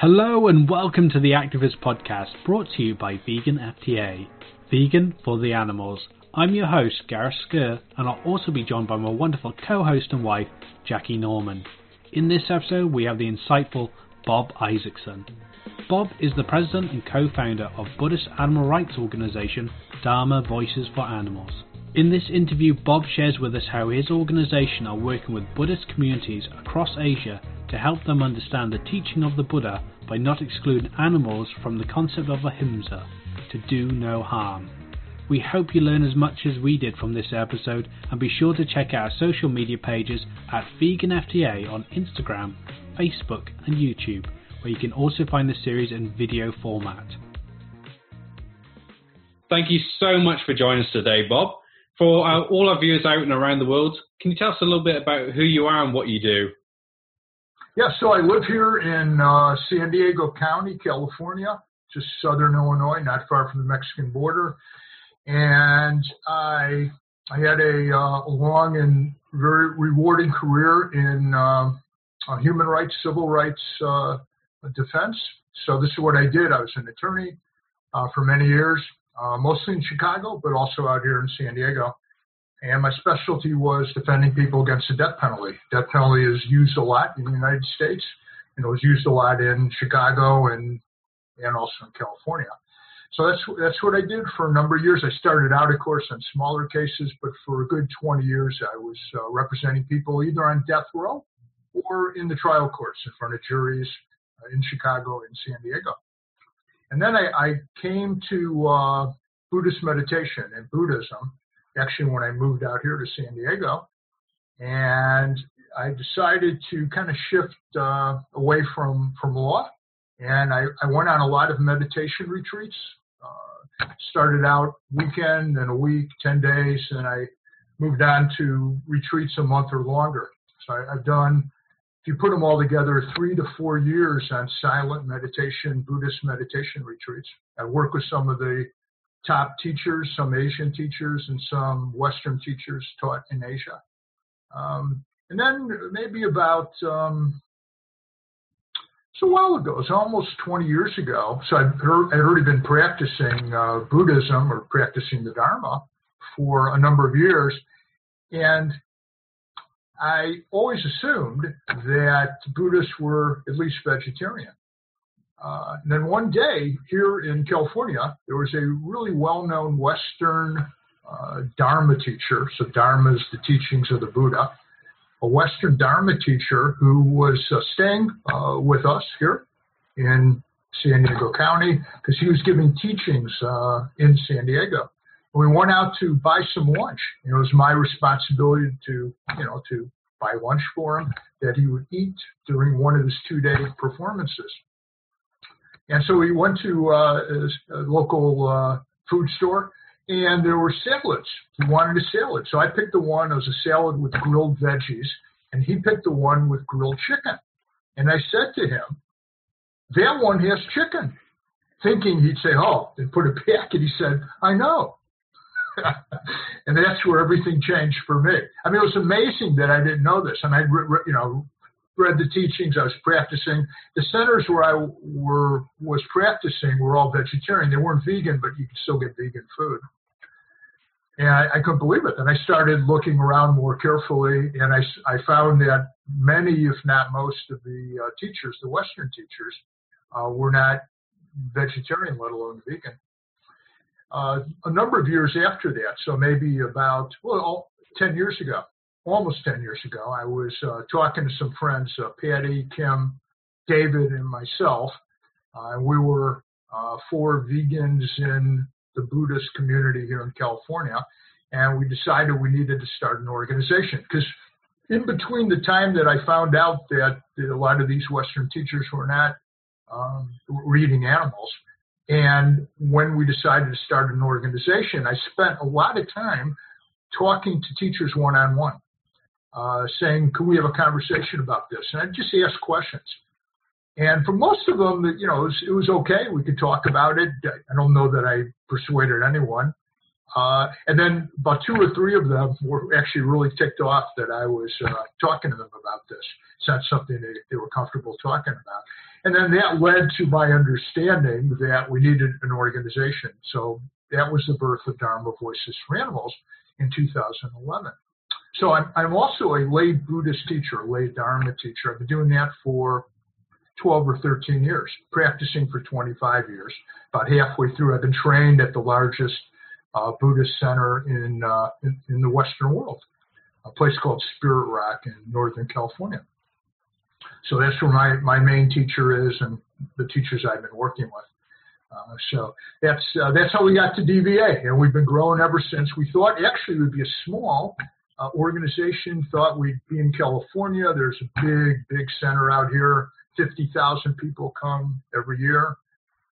Hello and welcome to the Activist Podcast, brought to you by Vegan FTA, Vegan for the Animals. I'm your host, Gareth Skur, and I'll also be joined by my wonderful co-host and wife, Jackie Norman. In this episode, we have the insightful Bob Isaacson. Bob is the president and co-founder of Buddhist animal rights organization Dharma Voices for Animals. In this interview, Bob shares with us how his organization are working with Buddhist communities across Asia to help them understand the teaching of the Buddha by not excluding animals from the concept of ahimsa, to do no harm. We hope you learn as much as we did from this episode and be sure to check out our social media pages at VeganFTA on Instagram, Facebook and YouTube, where you can also find the series in video format. Thank you so much for joining us today, Bob. For our, all our viewers out and around the world, can you tell us a little bit about who you are and what you do? Yeah, so I live here in uh, San Diego County, California, just southern Illinois, not far from the Mexican border. And I I had a, uh, long and very rewarding career in uh, human rights, civil rights uh, defense. So this is what I did. I was an attorney uh, for many years, uh, mostly in Chicago, but also out here in San Diego. And my specialty was defending people against the death penalty. Death penalty is used a lot in the United States, and it was used a lot in Chicago and and also in California. So that's that's what I did for a number of years. I started out, of course, on smaller cases, but for a good 20 years, I was uh, representing people either on death row or in the trial courts in front of juries uh, in Chicago and San Diego. And then I, I came to uh, Buddhist meditation and Buddhism actually when I moved out here to San Diego. And I decided to kind of shift uh, away from, from law. And I, I went on a lot of meditation retreats. Uh, started out weekend and a week, 10 days, and I moved on to retreats a month or longer. So I, I've done, if you put them all together, three to four years on silent meditation, Buddhist meditation retreats. I work with some of the top teachers, some Asian teachers, and some Western teachers taught in Asia. Um, and then maybe about um, it's a while ago. It's almost 20 years ago. So I'd, heard, I'd already been practicing uh, Buddhism or practicing the Dharma for a number of years, and I always assumed that Buddhists were at least vegetarian. Uh, and then one day here in California, there was a really well-known Western uh, Dharma teacher. So Dharma is the teachings of the Buddha. A Western Dharma teacher who was uh, staying uh, with us here in San Diego County because he was giving teachings uh, in San Diego. And We went out to buy some lunch. And it was my responsibility to, you know, to buy lunch for him that he would eat during one of his two-day performances. And so we went to uh, a local uh, food store, and there were salads. He wanted a salad, so I picked the one. It was a salad with grilled veggies, and he picked the one with grilled chicken. And I said to him, "That one has chicken," thinking he'd say, "Oh," and put it back. And he said, "I know." and that's where everything changed for me. I mean, it was amazing that I didn't know this, and I, you know, read the teachings. I was practicing. The centers where I were was practicing were all vegetarian. They weren't vegan, but you could still get vegan food. And I, I couldn't believe it. And I started looking around more carefully, and I, I found that many, if not most, of the uh, teachers, the Western teachers, uh, were not vegetarian, let alone vegan. Uh, a number of years after that, so maybe about well, 10 years ago, almost 10 years ago, I was uh, talking to some friends, uh, Patty, Kim, David, and myself. Uh, we were uh, four vegans in the Buddhist community here in California, and we decided we needed to start an organization because in between the time that I found out that a lot of these Western teachers were not um, were eating animals, and when we decided to start an organization, I spent a lot of time talking to teachers one on one uh, saying, "Can we have a conversation about this?" And I just asked questions. And for most of them, you know, it was, it was okay. We could talk about it. I don't know that I persuaded anyone. Uh, and then about two or three of them were actually really ticked off that I was uh, talking to them about this. It's not something they, they were comfortable talking about. And then that led to my understanding that we needed an organization. So that was the birth of Dharma Voices for Animals in 2011. So I'm, I'm also a lay Buddhist teacher, a lay Dharma teacher. I've been doing that for 12 or 13 years, practicing for 25 years. About halfway through, I've been trained at the largest uh, Buddhist center in, uh, in, in the Western world, a place called Spirit Rock in Northern California. So that's where my, my main teacher is and the teachers I've been working with. Uh, so that's uh, that's how we got to DVA, and we've been growing ever since. We thought actually would be a small uh, organization. Thought we'd be in California. There's a big big center out here. Fifty thousand people come every year.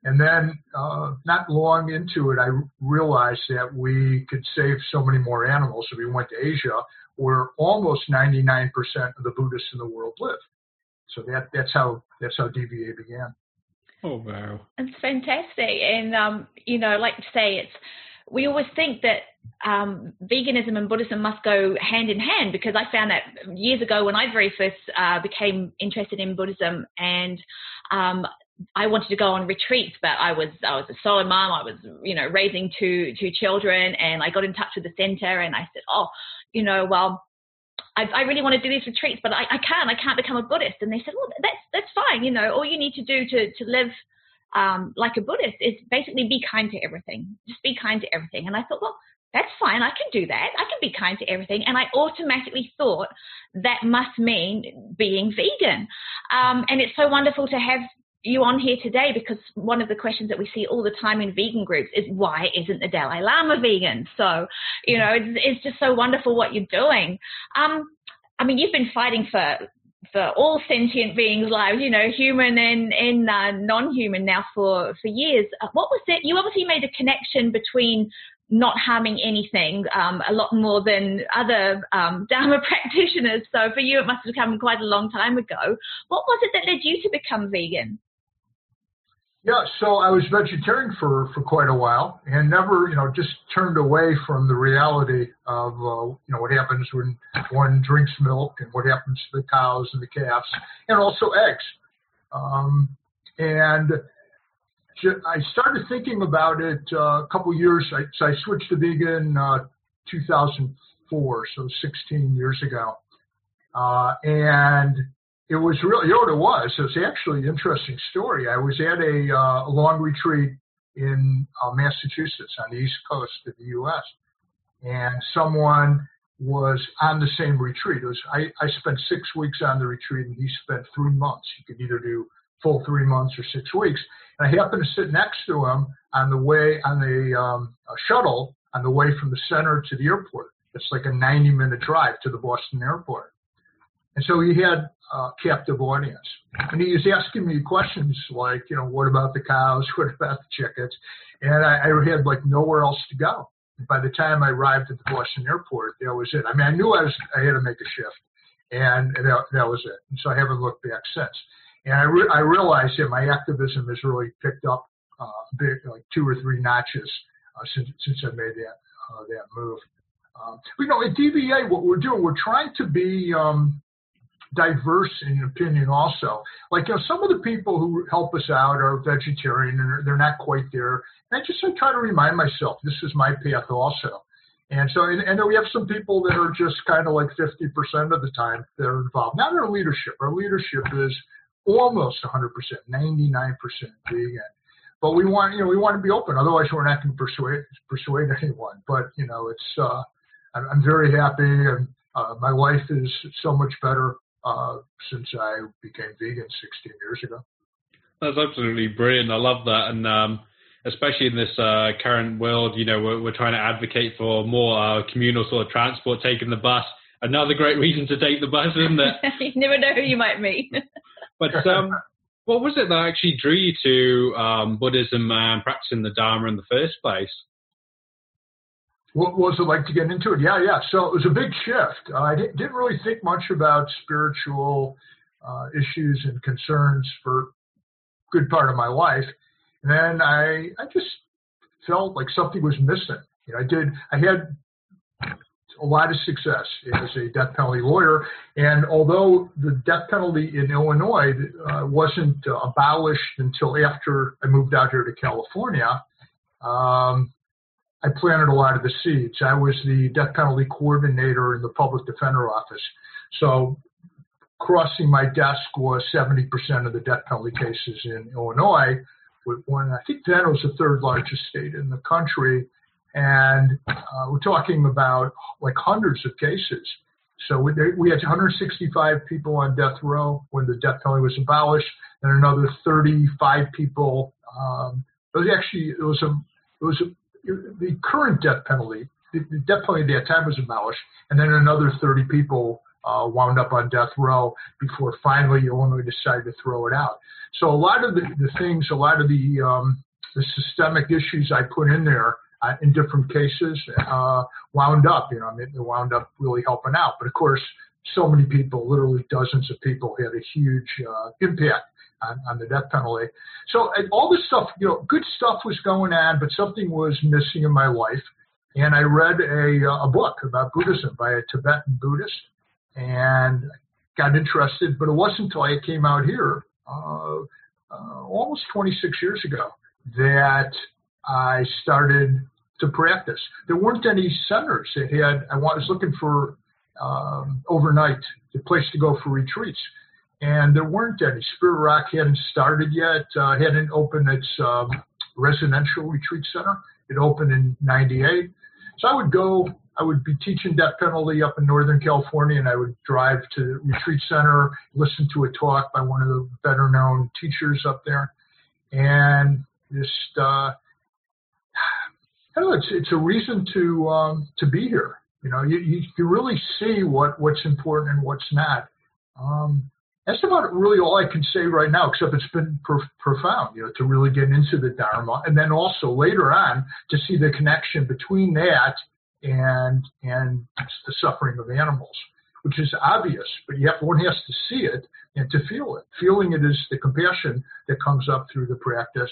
And then, uh, not long into it, I realized that we could save so many more animals if we went to Asia, where almost 99% of the Buddhists in the world live. So that that's how that's how DVA began. Oh wow! It's fantastic, and um, you know, like to say, it's we always think that um, veganism and Buddhism must go hand in hand because I found that years ago when I very first uh, became interested in Buddhism and um, I wanted to go on retreats, but I was I was a solo mom. I was you know raising two two children, and I got in touch with the center, and I said, oh, you know, well, I, I really want to do these retreats, but I, I can't. I can't become a Buddhist. And they said, well, that's that's fine. You know, all you need to do to to live um, like a Buddhist is basically be kind to everything. Just be kind to everything. And I thought, well, that's fine. I can do that. I can be kind to everything. And I automatically thought that must mean being vegan. Um, and it's so wonderful to have you on here today because one of the questions that we see all the time in vegan groups is why isn't the Dalai Lama vegan? So, you know, it's, it's just so wonderful what you're doing. Um, I mean, you've been fighting for for all sentient beings' lives, you know, human and, and uh, non-human now for, for years. Uh, what was it? You obviously made a connection between not harming anything um, a lot more than other um, Dharma practitioners. So for you, it must have come quite a long time ago. What was it that led you to become vegan? Yeah, so I was vegetarian for, for quite a while and never, you know, just turned away from the reality of, uh, you know, what happens when one drinks milk and what happens to the cows and the calves and also eggs. Um, and I started thinking about it uh, a couple years. I, so I switched to vegan uh, 2004, so 16 years ago. Uh, and it was really, you know what it was? It was actually an interesting story. I was at a, uh, long retreat in uh, Massachusetts on the east coast of the U.S. And someone was on the same retreat. It was, I, I spent six weeks on the retreat and he spent three months. You could either do full three months or six weeks. And I happened to sit next to him on the way on the um, shuttle on the way from the center to the airport. It's like a 90 minute drive to the Boston airport. And so he had a captive audience. And he was asking me questions like, you know, what about the cows? What about the chickens? And I, I had like nowhere else to go. And by the time I arrived at the Boston airport, that was it. I mean, I knew I was, I had to make a shift and that, that was it. And so I haven't looked back since. And I, re- I realized that my activism has really picked up uh, a bit, like two or three notches uh, since, since I made that, uh, that move. Um, but, you know, at DVA, what we're doing, we're trying to be, um, diverse in opinion also. Like, you know, some of the people who help us out are vegetarian and they're not quite there. And I just I try to remind myself this is my path also. And so, and, and we have some people that are just kind of like 50% of the time they're involved. Not our leadership. Our leadership is almost 100%, 99% vegan. But we want, you know, we want to be open. Otherwise, we're not going to persuade persuade anyone. But you know, it's uh, I'm, I'm very happy, and uh, my life is so much better uh, since I became vegan 16 years ago. That's absolutely brilliant. I love that, and um, especially in this uh, current world, you know, we're, we're, trying to advocate for more uh, communal sort of transport, taking the bus. Another great reason to take the bus, isn't it? you never know who you might meet. but um, what was it that actually drew you to um, Buddhism and practicing the Dharma in the first place? What was it like to get into it? Yeah, yeah. So it was a big shift. Uh, I didn't really think much about spiritual uh, issues and concerns for a good part of my life. And then I, I just felt like something was missing. You know, I did. I had a lot of success as a death penalty lawyer. And although the death penalty in Illinois uh, wasn't abolished until after I moved out here to California, um, I planted a lot of the seeds. I was the death penalty coordinator in the public defender office. So crossing my desk was 70% of the death penalty cases in Illinois. With one, I think then it was the third largest state in the country. And uh, we're talking about like hundreds of cases. So we, we had 165 people on death row when the death penalty was abolished, and another 35 people. Um, it was actually it was a it was a, the current death penalty. The, the death penalty that time was abolished, and then another 30 people uh, wound up on death row before finally Illinois decided to throw it out. So a lot of the, the things, a lot of the um, the systemic issues I put in there uh, in different cases uh, wound up. You know, I mean, they wound up really helping out. But of course, so many people, literally dozens of people, had a huge uh, impact on, on the death penalty. So all this stuff, you know, good stuff was going on, but something was missing in my life. And I read a, a book about Buddhism by a Tibetan Buddhist and got interested. But it wasn't until I came out here uh, uh, almost 26 years ago that I started to practice. There weren't any centers that had, I was looking for um, overnight, a place to go for retreats. And there weren't any. Spirit Rock hadn't started yet, uh, hadn't opened its um, residential retreat center. It opened in 98. So I would go, I would be teaching death penalty up in Northern California, and I would drive to the retreat center, listen to a talk by one of the better known teachers up there, and just uh, know, it's it's a reason to um, to be here. You know, you, you you really see what what's important and what's not. Um, that's about really all I can say right now, except it's been pro- profound, you know, to really get into the Dharma, and then also later on to see the connection between that and and the suffering of animals, which is obvious, but have one has to see it and to feel it. Feeling it is the compassion that comes up through the practice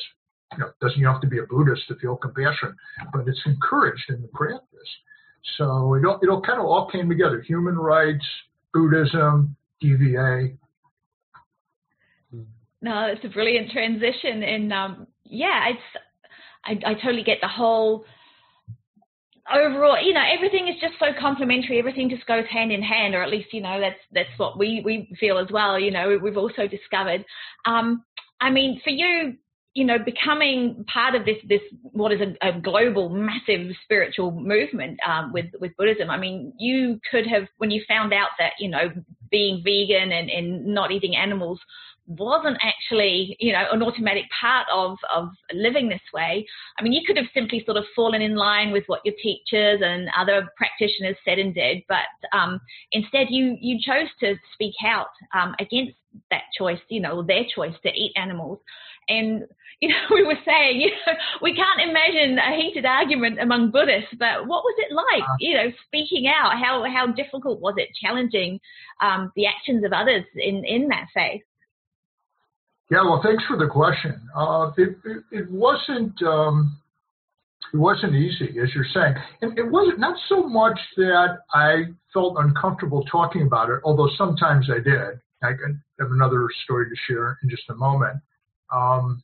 you know, doesn't you have to be a Buddhist to feel compassion, but it's encouraged in the practice. So it all, it all kind of all came together: human rights, Buddhism, DVA. No, it's a brilliant transition, and um, yeah, it's I, I totally get the whole overall, you know, everything is just so complementary. Everything just goes hand in hand, or at least, you know, that's that's what we we feel as well. You know, we've also discovered. Um, I mean, for you, you know, becoming part of this, this what is a, a global, massive spiritual movement um, with with Buddhism. I mean, you could have when you found out that you know being vegan and, and not eating animals wasn't actually, you know, an automatic part of, of living this way. I mean, you could have simply sort of fallen in line with what your teachers and other practitioners said and did, but um, instead you, you chose to speak out um, against that choice, you know, their choice to eat animals. And, you know, we were saying, you know, we can't imagine a heated argument among Buddhists, but what was it like, uh-huh. you know, speaking out? How, how difficult was it challenging um, the actions of others in, in that faith? Yeah, well, thanks for the question. Uh, it, it, it, wasn't um, it wasn't easy, as you're saying, and it wasn't not so much that I felt uncomfortable talking about it, although sometimes I did. I have another story to share in just a moment. Um,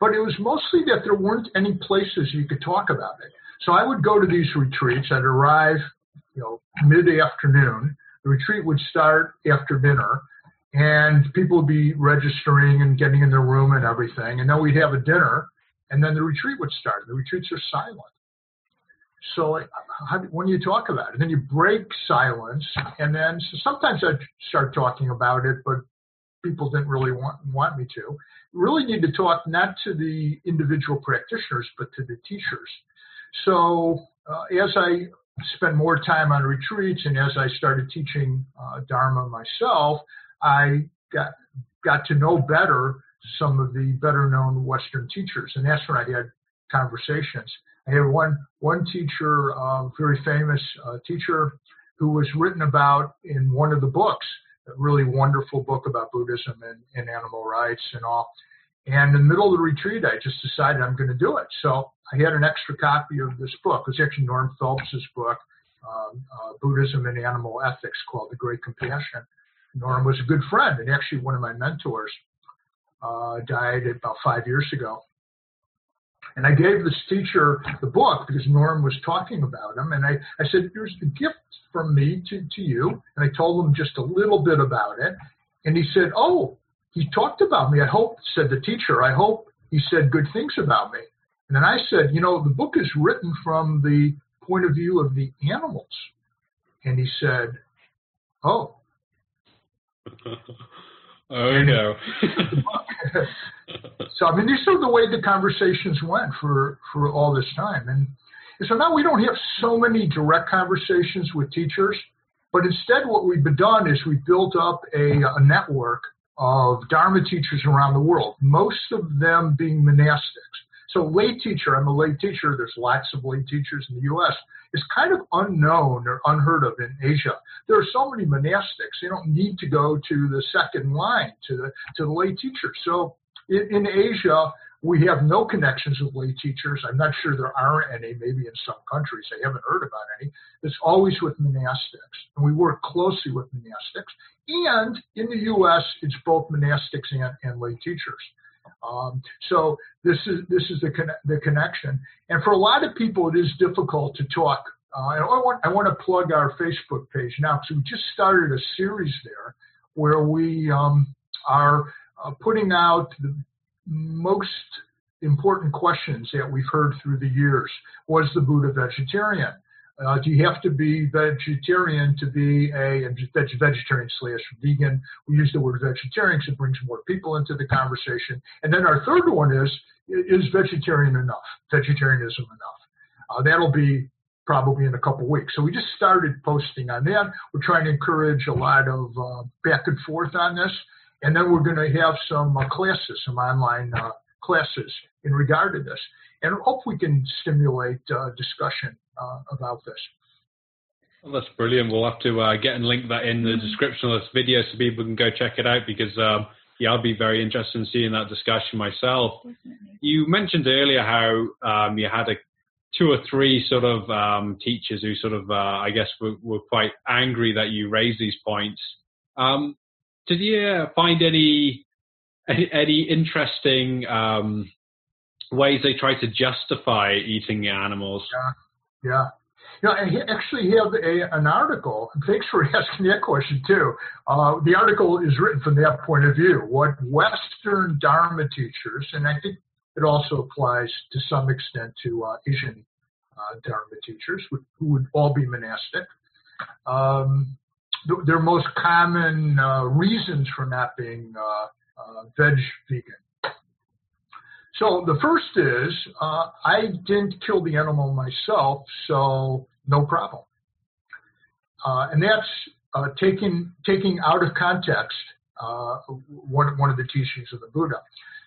but it was mostly that there weren't any places you could talk about it. So I would go to these retreats. I'd arrive, you know, mid-afternoon. The retreat would start after dinner, and people would be registering and getting in their room and everything. And then we'd have a dinner, and then the retreat would start. The retreats are silent. So how, when you talk about it, then you break silence, and then so sometimes I'd start talking about it, but people didn't really want, want me to. Really need to talk not to the individual practitioners, but to the teachers. So uh, as I spent more time on retreats and as I started teaching uh, Dharma myself, I got got to know better some of the better known Western teachers, and that's when I had conversations. I had one one teacher, uh, very famous uh, teacher, who was written about in one of the books, a really wonderful book about Buddhism and, and animal rights and all. And in the middle of the retreat, I just decided I'm going to do it. So I had an extra copy of this book. It was actually Norm Phelps's book, um, uh, Buddhism and Animal Ethics, called The Great Compassion. Norm was a good friend and actually one of my mentors. Uh, died about five years ago. And I gave this teacher the book because Norm was talking about him. And I, I said, here's the gift from me to, to you. And I told him just a little bit about it. And he said, oh, he talked about me. I hope, said the teacher, I hope he said good things about me. And then I said, you know, the book is written from the point of view of the animals. And he said, oh. oh, no. so, I mean, these are the way the conversations went for, for all this time. And so now we don't have so many direct conversations with teachers, but instead what we've done is we've built up a, a network of Dharma teachers around the world, most of them being monastics. So lay teacher, I'm a lay teacher. There's lots of lay teachers in the U.S. Is kind of unknown or unheard of in Asia. There are so many monastics. They don't need to go to the second line to the to the lay teacher. So in, in Asia, we have no connections with lay teachers. I'm not sure there are any. Maybe in some countries, I haven't heard about any. It's always with monastics, and we work closely with monastics. And in the U.S., it's both monastics and, and lay teachers. Um, so this is this is the the connection. And for a lot of people, it is difficult to talk. Uh, and I want I want to plug our Facebook page now because we just started a series there where we um, are uh, putting out the most important questions that we've heard through the years. Was the Buddha vegetarian? Uh, do you have to be vegetarian to be a, vegetarian slash vegan? We use the word vegetarian because it brings more people into the conversation. And then our third one is, is vegetarian enough? Vegetarianism enough? Uh, that'll be probably in a couple weeks. So we just started posting on that. We're trying to encourage a lot of uh, back and forth on this. And then we're going to have some uh, classes, some online uh, classes in regard to this. And hope we can stimulate uh, discussion uh, about this. Well, that's brilliant. We'll have to uh, get and link that in the description of this video so people can go check it out because um, yeah, I'll be very interested in seeing that discussion myself. Definitely. You mentioned earlier how um, you had a two or three sort of um, teachers who sort of, uh, I guess, were, were, quite angry that you raised these points. Um, did you find any any, interesting um, ways they try to justify eating animals? Yeah. Yeah. You know, I actually have a, an article. Thanks for asking that question too. Uh, the article is written from that point of view. What Western Dharma teachers, and I think it also applies to some extent to uh, Asian uh, Dharma teachers, who would all be monastic. Um, their most common uh, reasons for not being uh, veg vegan so the first is uh, I didn't kill the animal myself, so no problem. Uh, and that's uh, taking taking out of context uh, one one of the teachings of the Buddha.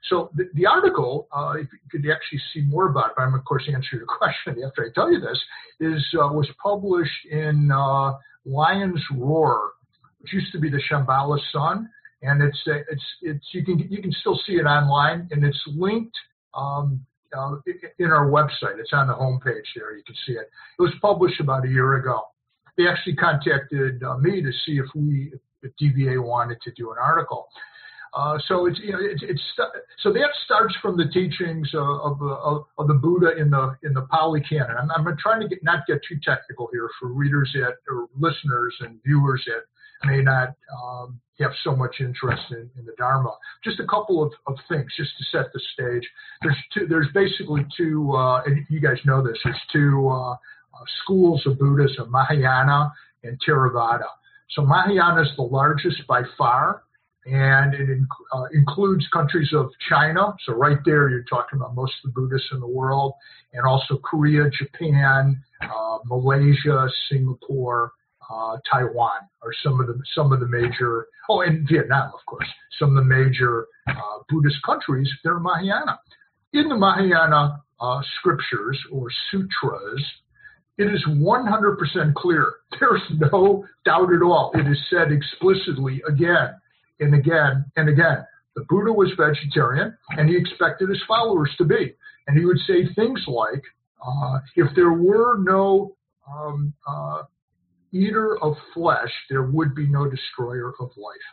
So the, the article, uh, if you could actually see more about it, I'm of course answering your question after I tell you this, is was published in Lion's Roar, which used to be the Shambhala Sun and it's it's it's you can you can still see it online, and it's linked um, uh, in our website. It's on the homepage there. You can see it. It was published about a year ago. They actually contacted uh, me to see if we if DVA wanted to do an article. Uh, so it's you know it's, it's so that starts from the teachings of, of, of, the Buddha in the in the Pali Canon. I'm, I'm trying to get not get too technical here for readers that or listeners and viewers that may not um, have so much interest in, in, the Dharma. Just a couple of, of things, just to set the stage. There's two, there's basically two, uh, and you guys know this. There's two uh, uh, schools of Buddhism: Mahayana and Theravada. So Mahayana is the largest by far, and it uh, includes countries of China. So right there, you're talking about most of the Buddhists in the world, and also Korea, Japan, uh, Malaysia, Singapore uh, Taiwan are some of the some of the major. Oh, and Vietnam, of course, some of the major uh, Buddhist countries. They're Mahayana. In the Mahayana uh, scriptures or sutras, it is 100% clear. There's no doubt at all. It is said explicitly again and again and again. The Buddha was vegetarian, and he expected his followers to be. And he would say things like, uh, if there were no um, uh, eater of flesh, there would be no destroyer of life.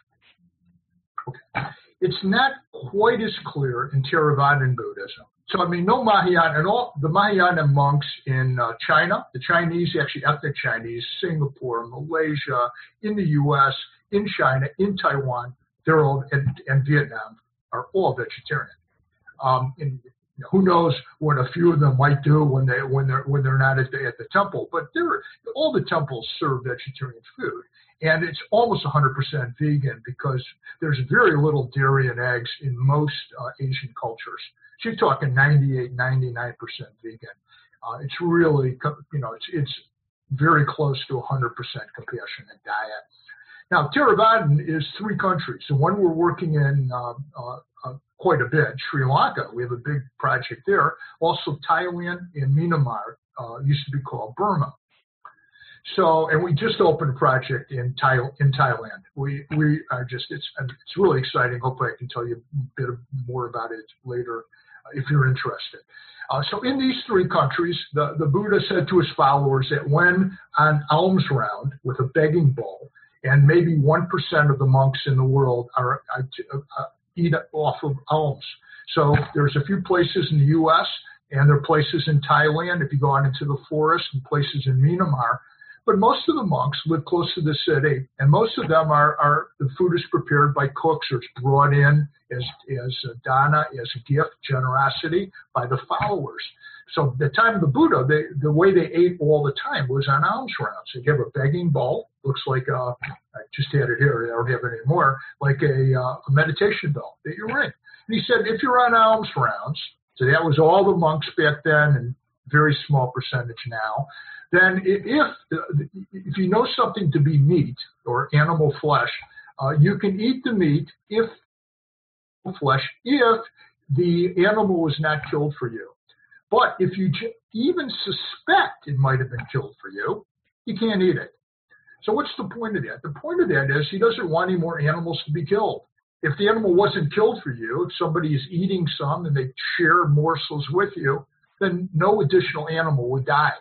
Okay. It's not quite as clear in Theravadan Buddhism. So, I mean, no Mahayana, and all the Mahayana monks in uh, China, the Chinese, actually ethnic Chinese, Singapore, Malaysia, in the U.S., in China, in Taiwan, they're all, and, and Vietnam are all vegetarian. Um, and who knows what a few of them might do when they when they're when they're not at the at the temple. But they're all the temples serve vegetarian food, and it's almost 100% vegan because there's very little dairy and eggs in most uh, Asian cultures. So you're talking 98, 99% vegan. Uh, it's really you know it's it's very close to 100% compassionate diet. Now, Theravadan is three countries. The one we're working in uh, uh, uh, quite a bit, Sri Lanka. We have a big project there. Also, Thailand and Myanmar uh, used to be called Burma. So, and we just opened a project in Thai, in Thailand. We we are just it's it's really exciting. Hopefully, I can tell you a bit more about it later if you're interested. Uh, so, in these three countries, the, the Buddha said to his followers that when on alms round with a begging bowl, and maybe 1% of the monks in the world are, are eat off of alms. So there's a few places in the U.S. and there are places in Thailand if you go out into the forest and places in Myanmar. But most of the monks live close to the city, and most of them are, are the food is prepared by cooks or it's brought in as as a dana, as a gift, generosity by the followers. So the time of the Buddha, they, the way they ate all the time was on alms rounds. They have a begging bowl, looks like a, I just had it here, I don't have it anymore, like a, uh, a meditation bell that you ring. And he said, if you're on alms rounds, so that was all the monks back then and very small percentage now, then if, if you know something to be meat or animal flesh, uh, you can eat the meat if flesh if the animal was not killed for you. But if you even suspect it might have been killed for you, you can't eat it. So what's the point of that? The point of that is he doesn't want any more animals to be killed. If the animal wasn't killed for you, if somebody is eating some and they share morsels with you, then no additional animal would die.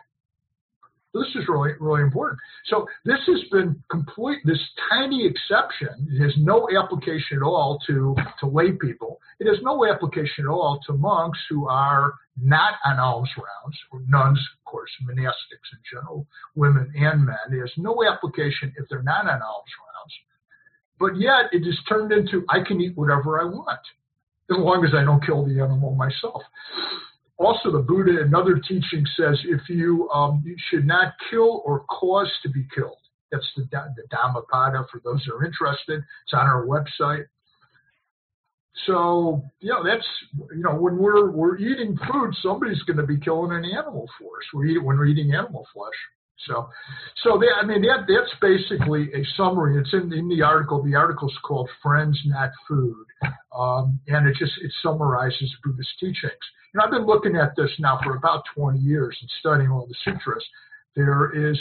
This is really, really important. So this has been complete, this tiny exception has no application at all to, to lay people. It has no application at all to monks who are not on alms rounds, or nuns, of course, monastics in general, women and men. It has no application if they're not on alms rounds. But yet it is turned into I can eat whatever I want, as long as I don't kill the animal myself also the Buddha, another teaching says if you, um, you should not kill or cause to be killed. That's the, the Dhammapada for those that are interested. It's on our website. So, you know, that's, you know, when we're, we're eating food, somebody's going to be killing an animal for us. Eating, when we're eating animal flesh. So, so I mean, that, that's basically a summary. It's in, in the article. The article is called Friends, Not Food. Um, and it just, it summarizes Buddhist teachings. And I've been looking at this now for about 20 years and studying all the sutras. There is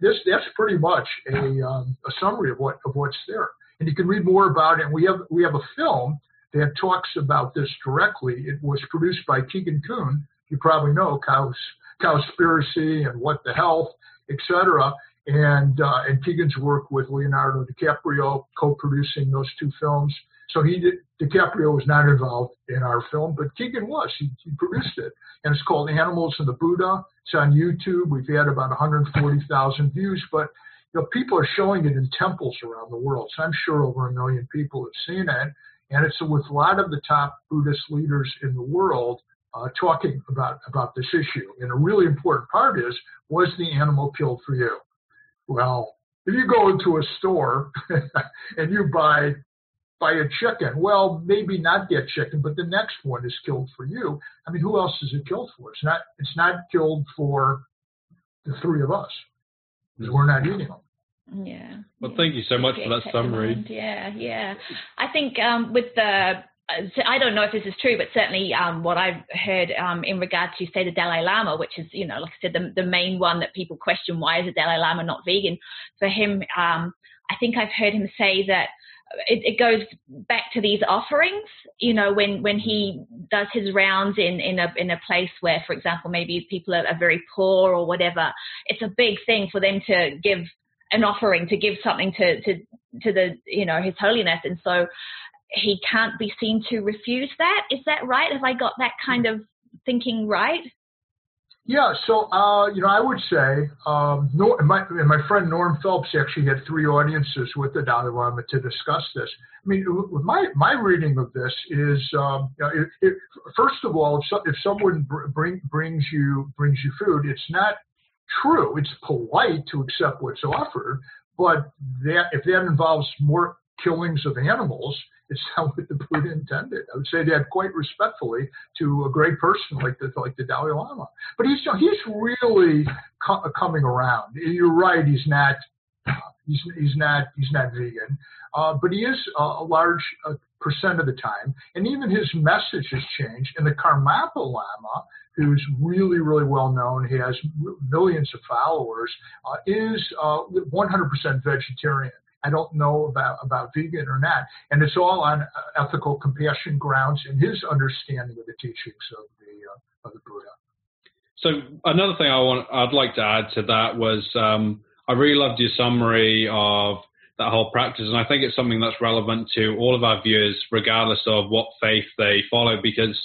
this. That's pretty much a, um, a summary of what of what's there, and you can read more about it. And we have we have a film that talks about this directly. It was produced by Keegan Kuhn. You probably know Cows, Cowspiracy and What the Health, etc. And uh, and Keegan's work with Leonardo DiCaprio co-producing those two films. So he did, DiCaprio was not involved in our film, but Keegan was. He, he produced it, and it's called Animals and the Buddha. It's on YouTube. We've had about 140,000 views, but you know people are showing it in temples around the world. So I'm sure over a million people have seen it, and it's with a lot of the top Buddhist leaders in the world. Uh, talking about about this issue, and a really important part is: was the animal killed for you? Well, if you go into a store and you buy buy a chicken. Well, maybe not that chicken, but the next one is killed for you. I mean, who else is it killed for? It's not. It's not killed for the three of us because we're not eating them. Yeah. Well, yeah. thank you so much for that summary. Yeah, yeah. I think um, with the I don't know if this is true, but certainly um, what I've heard um, in regard to, say, the Dalai Lama, which is, you know, like I said, the, the main one that people question why is the Dalai Lama not vegan? For him, um, I think I've heard him say that it, it, goes back to these offerings. You know, when when he does his rounds in in a in a place where, for example, maybe people are, are very poor or whatever, it's a big thing for them to give an offering, to give something to to to the you know His Holiness, and so he can't be seen to refuse that. Is that right? Have I got that kind of thinking right? Yeah, so uh, you know, I would say, um, my, my friend Norm Phelps actually had three audiences with the Dalai Lama to discuss this. I mean, my my reading of this is, um, it, it, first of all, if, so, if someone bring, brings you brings you food, it's not true. It's polite to accept what's offered, but that if that involves more killings of animals, Is not what the Buddha intended. I would say that quite respectfully to a great person like the like the Dalai Lama. But he's he's really co- coming around. You're right. He's not. He's he's not he's not vegan, uh, but he is a, a large uh, percent of the time, and even his message has changed. And the Karmapa Lama, who's really really well known, he has millions of followers, uh, is 100% uh, vegetarian. I don't know about, about vegan or not. And it's all on ethical compassion grounds in his understanding of the teachings of the, uh, of the Buddha. So another thing I want, I'd like to add to that was um, I really loved your summary of that whole practice, and I think it's something that's relevant to all of our viewers, regardless of what faith they follow. Because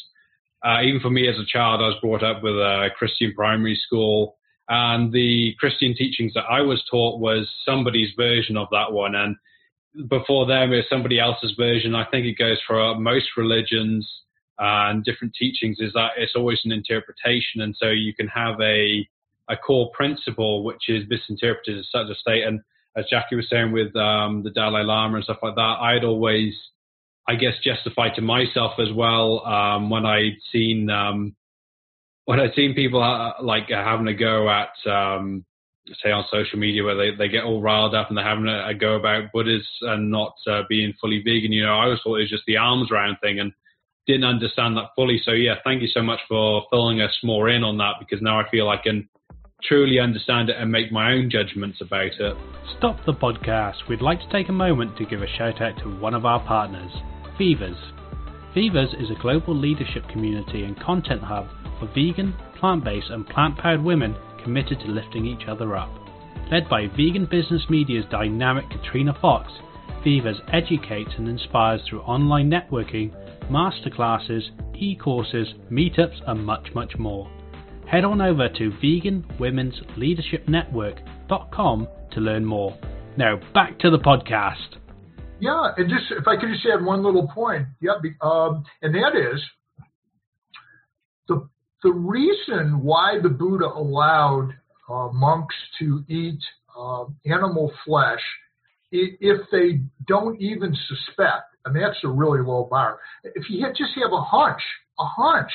uh, even for me as a child, I was brought up with a Christian primary school, and the Christian teachings that I was taught was somebody's version of that one. And before them is somebody else's version. I think it goes for most religions and different teachings is that it's always an interpretation. And so you can have a, a core principle which is misinterpreted as such a state. And as Jackie was saying with um, the Dalai Lama and stuff like that, I'd always, I guess, justify to myself as well um, when I'd seen um, when I've seen people uh, like having a go at, um, say on social media where they, they get all riled up and they're having a, a go about Buddhists and not uh, being fully vegan, you know, I always thought it was just the alms round thing and didn't understand that fully. So yeah, thank you so much for filling us more in on that because now I feel I can truly understand it and make my own judgments about it. Stop the podcast. We'd like to take a moment to give a shout out to one of our partners, Vivas. Vivas is a global leadership community and content hub for vegan, plant based, and plant powered women committed to lifting each other up. Led by Vegan Business Media's dynamic Katrina Fox, Vivas educates and inspires through online networking, masterclasses, e courses, meetups, and much, much more. Head on over to veganwomen'sleadershipnetwork.com to learn more. Now, back to the podcast. Yeah, and just if I could just add one little point, yeah, um, and that is the the reason why the Buddha allowed uh, monks to eat uh, animal flesh, if they don't even suspect, and that's a really low bar. If you just have a hunch, a hunch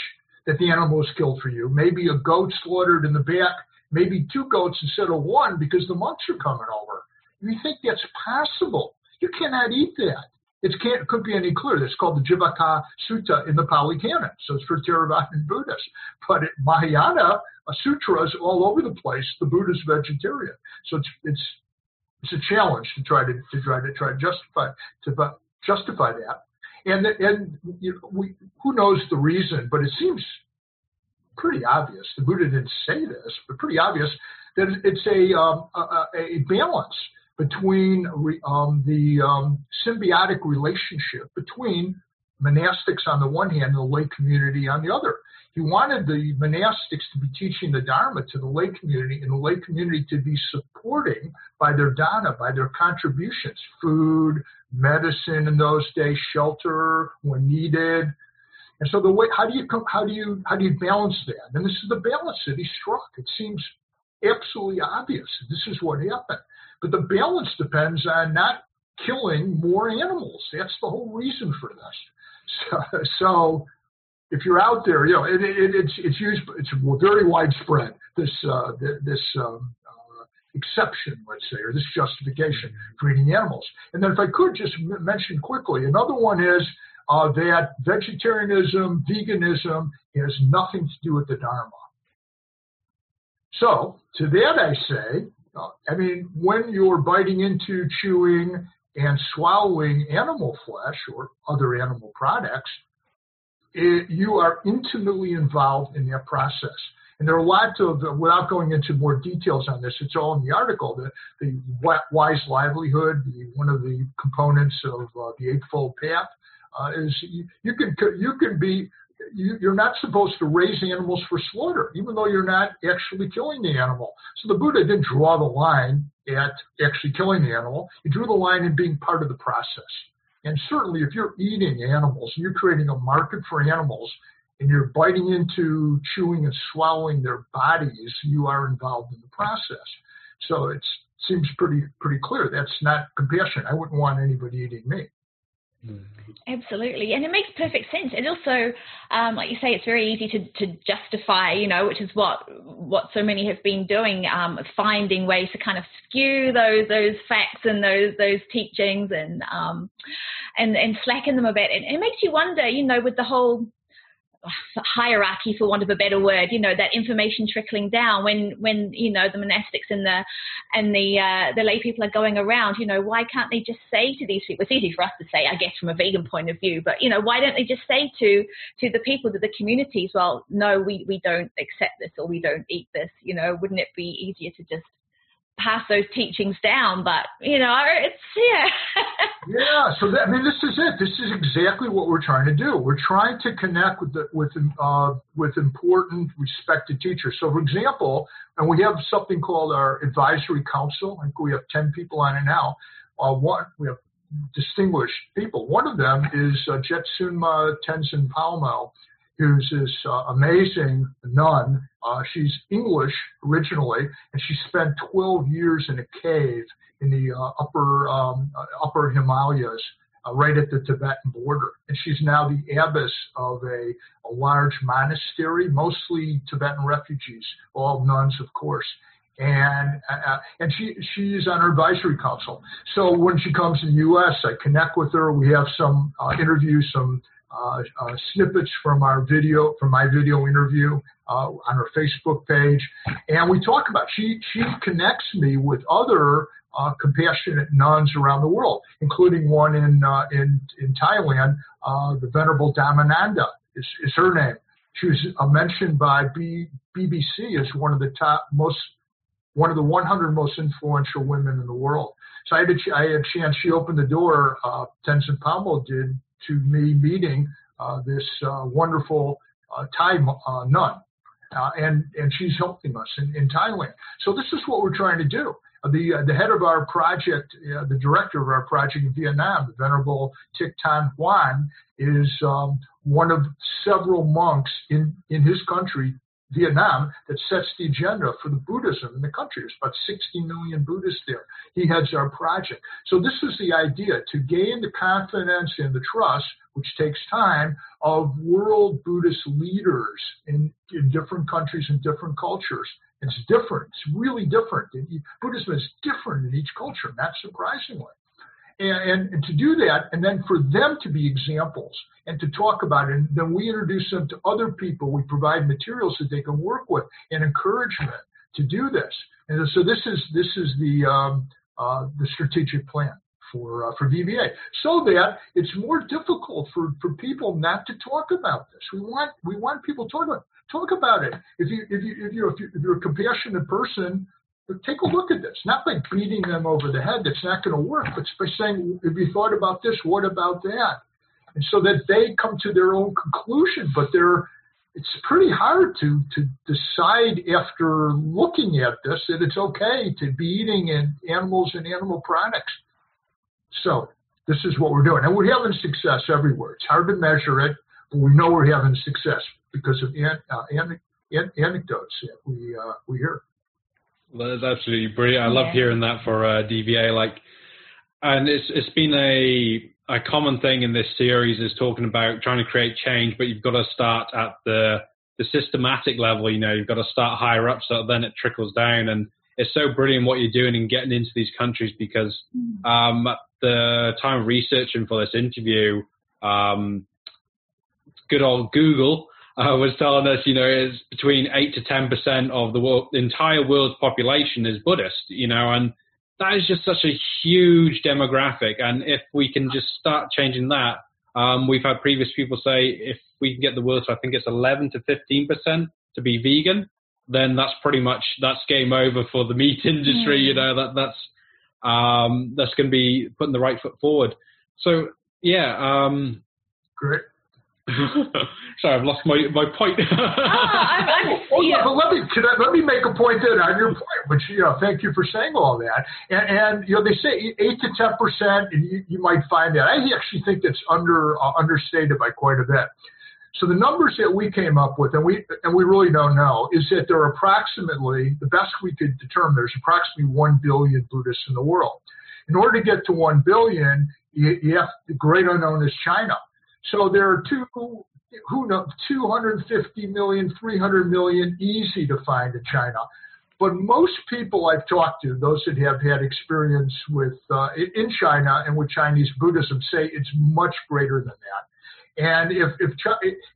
that the animal was killed for you, maybe a goat slaughtered in the back, maybe two goats instead of one because the monks are coming over. You think that's possible? You cannot eat that. It can't, could be any clearer. It's called the Jivaka Sutta in the Pali Canon. So it's for Theravada Buddhists. But it, Mahayana sutras all over the place. The Buddha's vegetarian. So it's it's it's a challenge to try to, to try to try to justify to justify that. And and you know, we, who knows the reason, but it seems pretty obvious. The Buddha didn't say this, but pretty obvious that it's a um, a, a balance between um, the um, symbiotic relationship between monastics on the one hand and the lay community on the other. He wanted the monastics to be teaching the Dharma to the lay community and the lay community to be supporting by their dana, by their contributions, food, medicine in those days, shelter when needed. And so the way, how do you, how do you, how do you balance that? And this is the balance that he struck. It seems absolutely obvious. This is what happened. But the balance depends on not killing more animals. That's the whole reason for this. So, so if you're out there, you know, it, it, it's it's used, it's very widespread. This uh, this um, uh, exception, let's say, or this justification for eating animals. And then, if I could just m- mention quickly, another one is uh, that vegetarianism, veganism has nothing to do with the Dharma. So, to that I say, I mean, when you're biting into, chewing, and swallowing animal flesh or other animal products, it, you are intimately involved in that process. And there are lots of, without going into more details on this, it's all in the article. The, the wise livelihood, the, one of the components of uh, the Eightfold Path, uh, is you, you, can you can be you're not supposed to raise animals for slaughter, even though you're not actually killing the animal. So the Buddha didn't draw the line at actually killing the animal. He drew the line in being part of the process. And certainly, if you're eating animals, you're creating a market for animals, and you're biting into, chewing, and swallowing their bodies, you are involved in the process. So it seems pretty pretty clear. That's not compassion. I wouldn't want anybody eating me. Absolutely, and it makes perfect sense. And also, um, like you say, it's very easy to, to justify, you know, which is what what so many have been doing, um, finding ways to kind of skew those those facts and those those teachings and um, and and slacken them a bit. And it makes you wonder, you know, with the whole hierarchy for want of a better word you know that information trickling down when when you know the monastics and the and the uh, the lay people are going around you know why can't they just say to these people it's easy for us to say i guess from a vegan point of view but you know why don't they just say to to the people to the communities well no we we don't accept this or we don't eat this you know wouldn't it be easier to just pass those teachings down, but you know, it's yeah. yeah. So that, I mean, this is it. This is exactly what we're trying to do. We're trying to connect with the, with uh, with important, respected teachers. So, for example, and we have something called our advisory council. I think we have ten people on it now. Uh, one, we have distinguished people. One of them is uh, Jetsunma Tenzin Palmo, who's this uh, amazing nun. Uh, she's English originally, and she spent 12 years in a cave in the uh, upper um, uh, upper Himalayas, uh, right at the Tibetan border. And she's now the abbess of a, a large monastery, mostly Tibetan refugees, all nuns, of course and uh, and she she's on our advisory council. So when she comes to the U.S., I connect with her. We have some uh, interviews, some uh, uh, snippets from our video, from my video interview uh, on her Facebook page, and we talk about. She she connects me with other uh, compassionate nuns around the world, including one in uh, in in Thailand. Uh, the Venerable Dhammananda is, is her name. She was mentioned by B, BBC as one of the top most one of the 100 most influential women in the world. So I had a, I had a chance. She opened the door. Uh, Tenzin Palmo did to me meeting uh, this uh, wonderful uh, Thai uh, nun. Uh, and, and she's helping us in, in Thailand. So this is what we're trying to do. Uh, the, the head of our project, the director of our project in Vietnam, the Venerable Thich Tan Huan, is um, one of several monks in, in his country Vietnam that sets the agenda for the Buddhism in the country. There's about 60 million Buddhists there. He heads our project. So this is the idea to gain the confidence and the trust, which takes time, of world Buddhist leaders in, in different countries and different cultures. It's different. It's really different. Buddhism is different in each culture, not surprisingly and, and, to do that, and then for them to be examples and to talk about it, and then we introduce them to other people. We provide materials that they can work with and encouragement to do this. And so this is this is the um, uh, the strategic plan for uh, for DVA, so that it's more difficult for, for people not to talk about this. We want we want people to talk about talk about it. If you if you if you're if you're a compassionate person take a look at this, not by beating them over the head. That's not going to work. But by saying, "Have you thought about this? What about that?" And so that they come to their own conclusion. But they're it's pretty hard to to decide after looking at this that it's okay to be eating in animals and animal products. So this is what we're doing, and we're having success everywhere. It's hard to measure it, but we know we're having success because of an, uh, an, an, anecdotes that we uh, we hear. That's absolutely brilliant. I love hearing that for uh, DVA. Like, and it's it's been a a common thing in this series is talking about trying to create change, but you've got to start at the the systematic level. You know, you've got to start higher up, so then it trickles down. And it's so brilliant what you're doing in getting into these countries because mm. um, at the time of researching for this interview, um, good old Google uh, was telling us, you know, is between eight to ten percent of the, world, the entire world's population is Buddhist, you know, and that is just such a huge demographic. And if we can just start changing that, um, we've had previous people say if we can get the world to, I think it's 11 to 15% to be vegan, then that's pretty much, that's game over for the meat industry. Mm. You know, that, that's, um, that's going to be putting the right foot forward. So yeah. Um, Great. Sorry, I've lost my my point. oh, I'm, I'm, well, yeah. but let me I, let me make a point then on your point, which you know, thank you for saying all that. And, and you know, they say eight to ten percent, and you, you might find that. I actually think that's under uh, understated by quite a bit. So the numbers that we came up with, and we and we really don't know, is that there are approximately the best we could determine. There's approximately one billion Buddhists in the world. In order to get to one billion, you, you have the great unknown is China. So there are two, who know, 250 million, 300 million easy to find in China. But most people I've talked to, those that have had experience with uh, in China and with Chinese Buddhism, say it's much greater than that. And if, if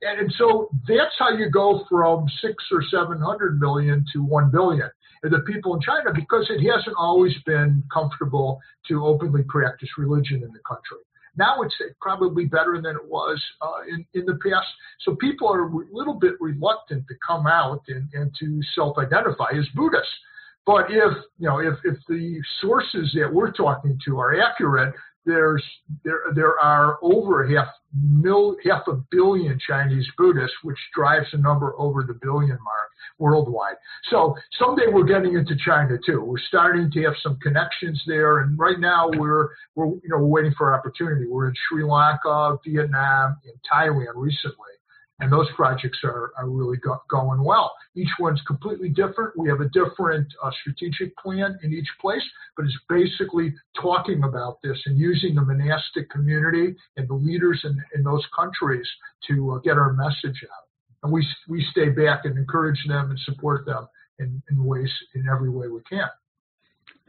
and so that's how you go from six or seven hundred million to one billion. the people in China, because it hasn't always been comfortable to openly practice religion in the country. Now it's probably better than it was uh, in, in the past. So people are a little bit reluctant to come out and, and to self-identify as Buddhists. But if you know if, if the sources that we're talking to are accurate, there's there there are over half mil, half a billion Chinese Buddhists, which drives the number over the billion mark worldwide. So someday we're getting into China too. We're starting to have some connections there, and right now we're we're you know waiting for opportunity. We're in Sri Lanka, Vietnam, and Thailand recently and those projects are, are really go, going well. Each one's completely different. We have a different uh, strategic plan in each place, but it's basically talking about this and using the monastic community and the leaders in, in those countries to uh, get our message out. And we, we stay back and encourage them and support them in, in ways, in every way we can.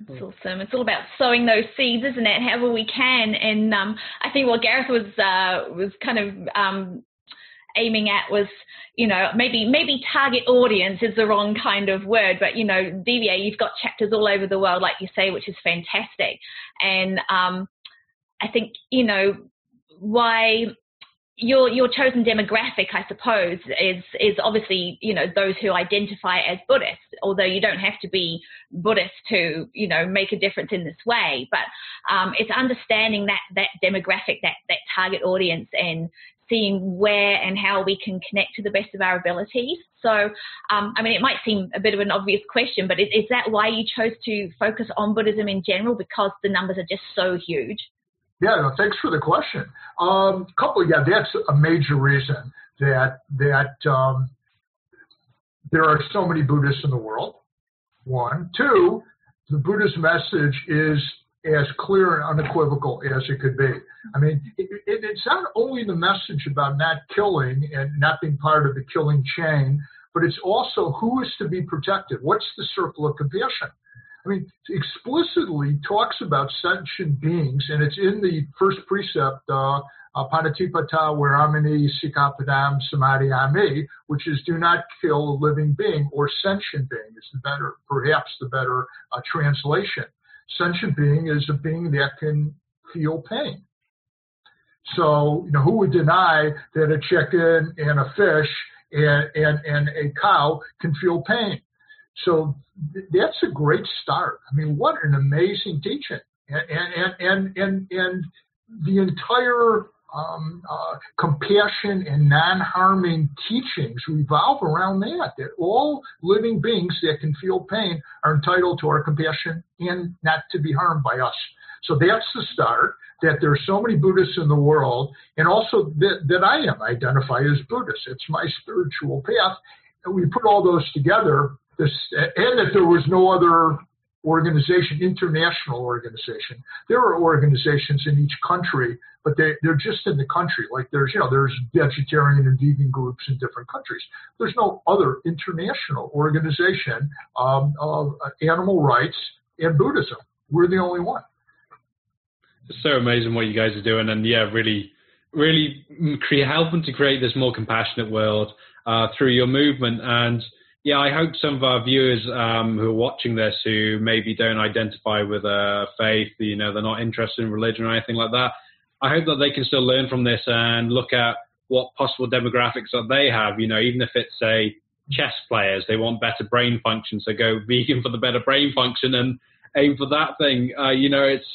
It's awesome. It's all about sowing those seeds, isn't it? However we can. And um, I think what Gareth was uh, was kind of um, aiming at was, you know, maybe maybe target audience is the wrong kind of word, but you know, DVA, you've got chapters all over the world, like you say, which is fantastic. And um, I think, you know, why your your chosen demographic, I suppose, is is obviously you know those who identify as Buddhist. Although you don't have to be Buddhist to you know make a difference in this way, but um, it's understanding that that demographic, that that target audience, and seeing where and how we can connect to the best of our abilities. So, um, I mean, it might seem a bit of an obvious question, but is, is that why you chose to focus on Buddhism in general because the numbers are just so huge? Yeah, no, thanks for the question. Um, couple, yeah, that's a major reason that that um, there are so many Buddhists in the world. One, two, the Buddhist message is as clear and unequivocal as it could be. I mean, it, it, it's not only the message about not killing and not being part of the killing chain, but it's also who is to be protected. What's the circle of compassion? I mean, explicitly talks about sentient beings, and it's in the first precept, uh, uh, Panatipata Veramani Sikkhapadam Samadiyami, which is do not kill a living being or sentient being is the better, perhaps the better uh, translation sentient being is a being that can feel pain. So, you know, who would deny that a chicken and a fish and, and, and a cow can feel pain? So th- that's a great start. I mean, what an amazing teaching. And, and, and, and, and the entire um, uh, compassion and non-harming teachings revolve around that. That all living beings that can feel pain are entitled to our compassion and not to be harmed by us. So that's the start. That there are so many Buddhists in the world, and also that, that I am identify as Buddhist. It's my spiritual path, and we put all those together. This, and that there was no other organization, international organization. There are organizations in each country, but they, they're just in the country. Like there's, you know, there's vegetarian and vegan groups in different countries. There's no other international organization um, of animal rights and Buddhism. We're the only one. It's so amazing what you guys are doing, and yeah, really, really create, helping to create this more compassionate world uh, through your movement and yeah, I hope some of our viewers um, who are watching this who maybe don't identify with a faith, you know, they're not interested in religion or anything like that. I hope that they can still learn from this and look at what possible demographics that they have. You know, even if it's say chess players, they want better brain function, so go vegan for the better brain function and aim for that thing. Uh, you know, it's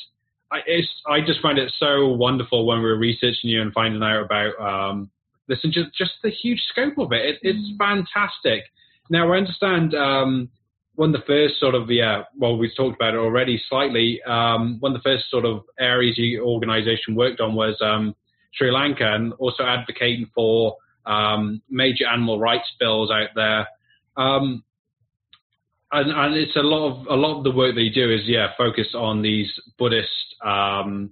I, it's I just find it so wonderful when we are researching you and finding out about um, this and just just the huge scope of it. it it's mm. fantastic. Now, I understand um, one of the first sort of, yeah, well, we've talked about it already slightly. Um, one of the first sort of areas your organization worked on was um, Sri Lanka and also advocating for um, major animal rights bills out there. Um, and, and, it's a lot of a lot of the work you do is yeah focused on these Buddhist um,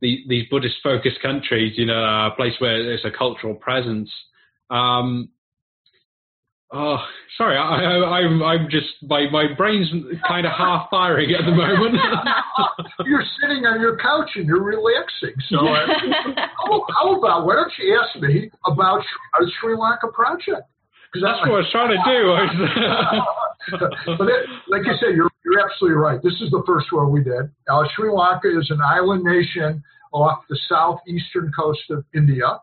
the, these Buddhist focused countries. You know, a place where there's a cultural presence. Um, Oh, sorry, I, I, I'm I'm just my my brain's kind of half firing at the moment. you're sitting on your couch and you're relaxing. So, uh, how, how, about why don't you ask me about a Sri Lanka project? Because that's what I was trying to do. but it, like you said, you're you're absolutely right. This is the first one we did. Uh, Sri Lanka is an island nation off the southeastern coast of India.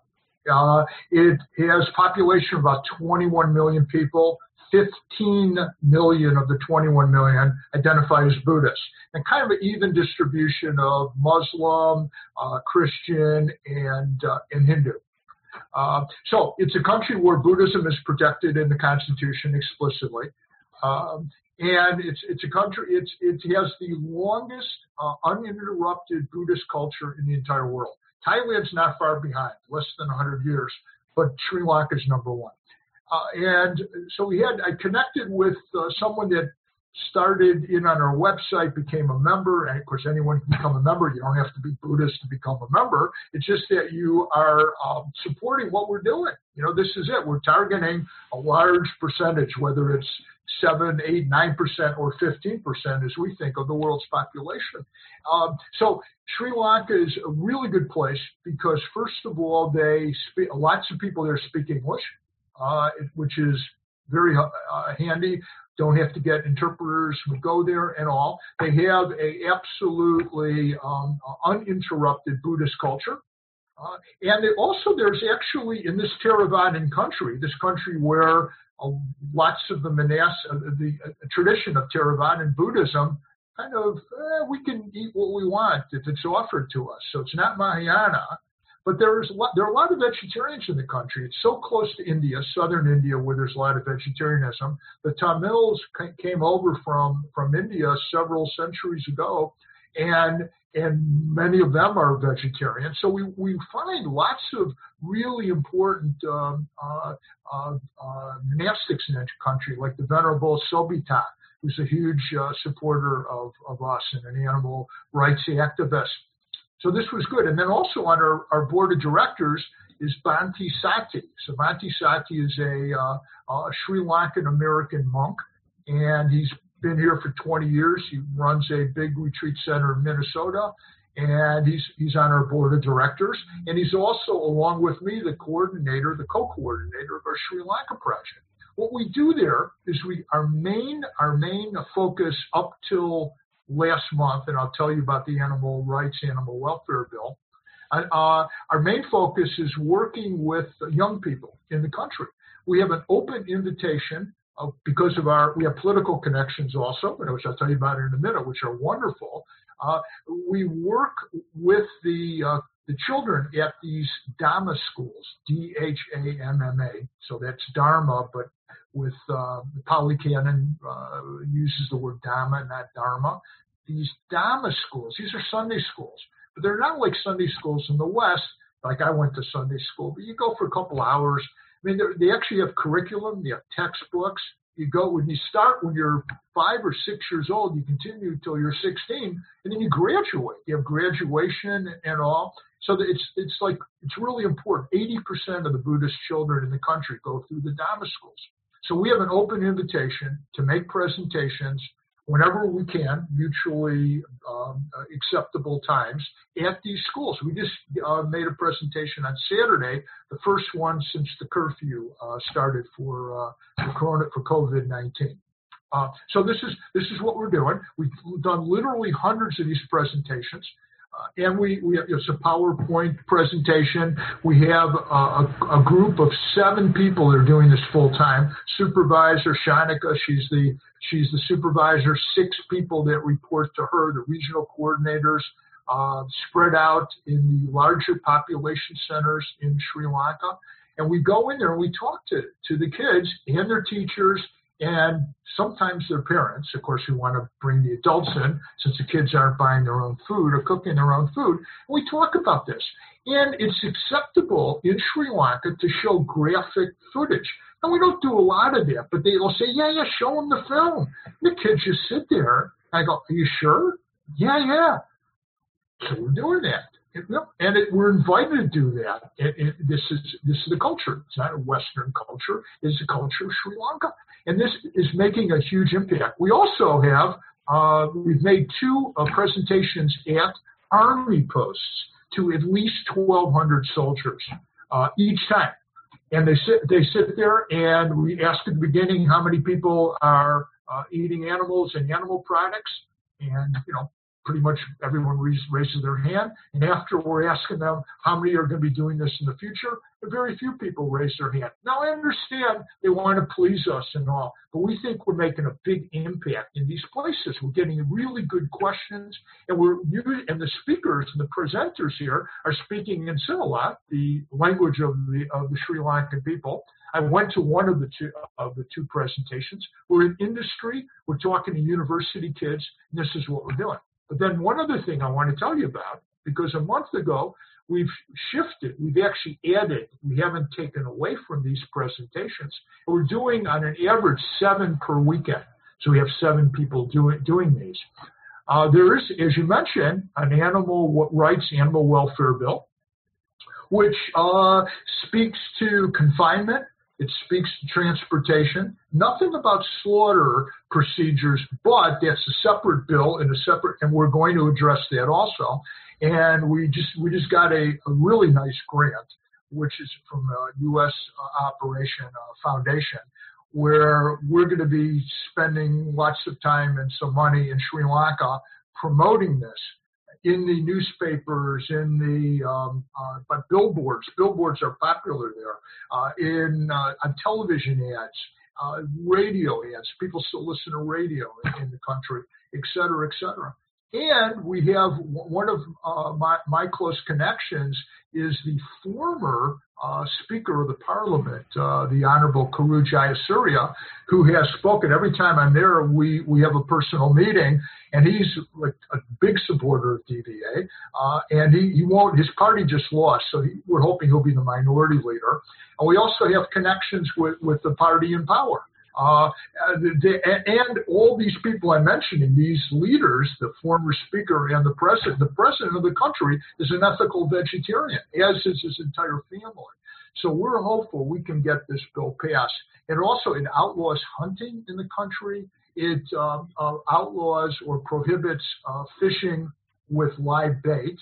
Uh, it has population of about 21 million people. 15 million of the 21 million identify as Buddhist, and kind of an even distribution of Muslim, uh, Christian, and uh, and Hindu. Uh, so it's a country where Buddhism is protected in the Constitution explicitly, um, and it's it's a country. It's it has the longest uh, uninterrupted Buddhist culture in the entire world. Thailand's not far behind, less than 100 years, but Sri Lanka is number one. Uh, and so we had, I connected with uh, someone that started in on our website, became a member. And of course, anyone can become a member. You don't have to be Buddhist to become a member. It's just that you are um, supporting what we're doing. You know, this is it. We're targeting a large percentage, whether it's seven, eight, nine percent or fifteen percent, as we think of the world's population. Um, so Sri Lanka is a really good place because, first of all, they speak. Lots of people there speak English, uh, which is very uh, handy. Don't have to get interpreters who go there and all. They have a absolutely um, uninterrupted Buddhist culture. Uh, and also, there's actually in this Theravadan country, this country where uh, lots of the monas, uh, the uh, tradition of Theravada Buddhism, kind of eh, we can eat what we want if it's offered to us. So it's not Mahayana, but there's lot, there are a lot of vegetarians in the country. It's so close to India, southern India, where there's a lot of vegetarianism. The Tamils came over from from India several centuries ago, and and many of them are vegetarian. So we, we find lots of really important um, uh, uh, uh, monastics in the country, like the Venerable Sobhita, who's a huge uh, supporter of, of us and an animal rights activist. So this was good. And then also on our, our board of directors is Bhante Sati. So Bhante Sati is a, uh, a Sri Lankan American monk, and he's been here for 20 years. He runs a big retreat center in Minnesota, and he's he's on our board of directors. And he's also, along with me, the coordinator, the co-coordinator of our Sri Lanka project. What we do there is we our main our main focus up till last month, and I'll tell you about the animal rights, animal welfare bill. Uh, our main focus is working with young people in the country. We have an open invitation uh, because of our, we have political connections also, which I'll tell you about in a minute, which are wonderful. Uh, we work with the uh, the children at these Dhamma schools, D H A M M A. So that's Dharma, but with uh, the Pali Canon uh, uses the word Dhamma, not Dharma. These Dhamma schools, these are Sunday schools, but they're not like Sunday schools in the West. Like I went to Sunday school, but you go for a couple hours mean, they actually have curriculum, they have textbooks. You go when you start when you're five or six years old, you continue until you're 16, and then you graduate. You have graduation and all. So it's it's like it's really important. 80% of the Buddhist children in the country go through the Dhamma schools. So we have an open invitation to make presentations whenever we can, mutually um, acceptable times at these schools. We just uh, made a presentation on Saturday, the first one since the curfew uh, started for, uh, for Corona for COVID nineteen. Uh, so this is this is what we're doing. We've done literally hundreds of these presentations. And we, we it's a PowerPoint presentation. We have a, a, a, group of seven people that are doing this full time. Supervisor Shanika, she's the she's the supervisor. Six people that report to her, the regional coordinators, uh, spread out in the larger population centers in Sri Lanka. And we go in there and we talk to, to the kids and their teachers and sometimes their parents, of course, who want to bring the adults in since the kids aren't buying their own food or cooking their own food. We talk about this. And it's acceptable in Sri Lanka to show graphic footage. And we don't do a lot of that, but they'll say, yeah, yeah, show them the film. The kids just sit there. I go, are you sure? Yeah, yeah. So we're doing that. And it, we're invited to do that. It, it, this is this is the culture. It's not a Western culture. It's the culture of Sri Lanka, and this is making a huge impact. We also have uh, we've made two uh, presentations at army posts to at least 1,200 soldiers uh, each time, and they sit they sit there and we ask at the beginning how many people are uh, eating animals and animal products, and you know pretty much everyone raises their hand. And after we're asking them how many are going to be doing this in the future, very few people raise their hand. Now I understand they want to please us and all, but we think we're making a big impact in these places. We're getting really good questions, and we're and the speakers and the presenters here are speaking in Sinhala, the language of the of the Sri Lankan people. I went to one of the two of the two presentations. We're in industry. We're talking to university kids. And this is what we're doing. But then one other thing I want to tell you about, because a month ago we've shifted, we've actually added, we haven't taken away from these presentations. We're doing on an average seven per weekend. So we have seven people doing, doing these. Uh, there is, as you mentioned, an animal rights, animal welfare bill, which uh, speaks to confinement it speaks to transportation. Nothing about slaughter procedures, but that's a separate bill and a separate, and we're going to address that also. And we just we just got a, a really nice grant, which is from a U.S. Uh, operation uh, foundation, where we're going to be spending lots of time and some money in Sri Lanka promoting this in the newspapers, in the um, uh, but billboards. Billboards are popular there. Uh, in uh, on television ads, uh, radio ads. People still listen to radio in, in, the country, et cetera, et cetera. And we have one of uh, my, my close connections is the former uh, Speaker of the Parliament, uh, the Honorable Karu Jayasuriya, who has spoken. Every time I'm there, we, we have a personal meeting, and he's like a big supporter of DVA. Uh, and he, he won't, his party just lost, so he, we're hoping he'll be the minority leader. And we also have connections with, with the party in power. Uh, and all these people I'm mentioning, these leaders, the former speaker and the president, the president of the country is an ethical vegetarian, as is his entire family. So we're hopeful we can get this bill passed. And also it outlaws hunting in the country. It uh, uh, outlaws or prohibits uh, fishing with live bait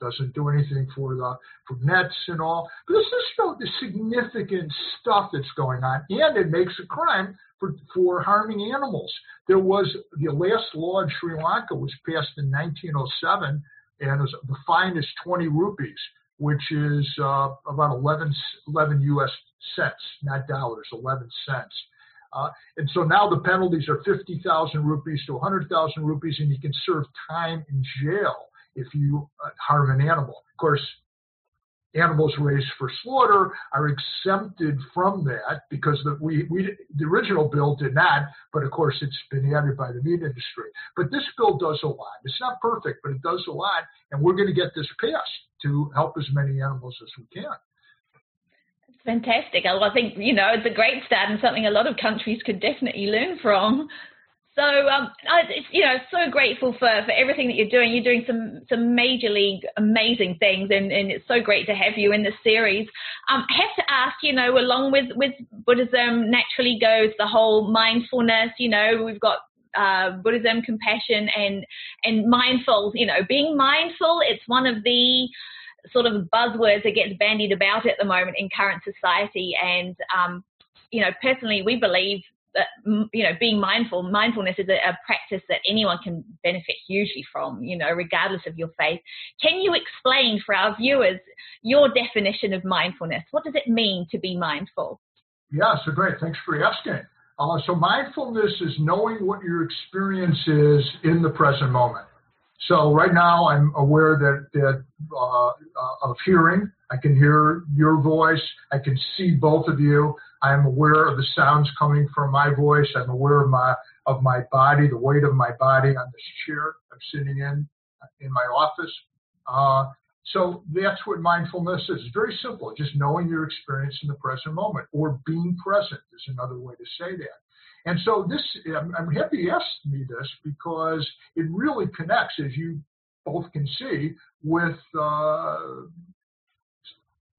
doesn't do anything for the for nets and all. But this is know, the significant stuff that's going on, and it makes a crime for for harming animals. There was the last law in Sri Lanka was passed in 1907, and was, the fine is 20 rupees, which is uh, about 11 11 U.S. cents, not dollars, 11 cents. Uh, and so now the penalties are 50,000 rupees to 100,000 rupees, and you can serve time in jail if you uh, harm an animal. Of course, animals raised for slaughter are exempted from that because the, we, we, the original bill did not, but of course it's been added by the meat industry. But this bill does a lot. It's not perfect, but it does a lot, and we're going to get this passed to help as many animals as we can. Fantastic. I think, you know, it's a great start and something a lot of countries could definitely learn from. So um, I, you know, so grateful for, for everything that you're doing. You're doing some some majorly amazing things, and, and it's so great to have you in this series. Um, I have to ask, you know, along with with Buddhism, naturally goes the whole mindfulness. You know, we've got uh, Buddhism, compassion, and and mindful. You know, being mindful. It's one of the sort of buzzwords that gets bandied about at the moment in current society. And um, you know, personally, we believe you know being mindful mindfulness is a, a, practice that anyone can benefit hugely from you know regardless of your faith can you explain for our viewers your definition of mindfulness what does it mean to be mindful yeah so great thanks for asking uh, so mindfulness is knowing what your experience is in the present moment so right now I'm aware that, that uh, uh, of hearing. I can hear your voice. I can see both of you. I'm aware of the sounds coming from my voice. I'm aware of my of my body, the weight of my body on this chair I'm sitting in in my office. Uh, so that's what mindfulness is. It's very simple, just knowing your experience in the present moment, or being present is another way to say that. And so this, I'm happy you asked me this because it really connects, as you both can see, with uh,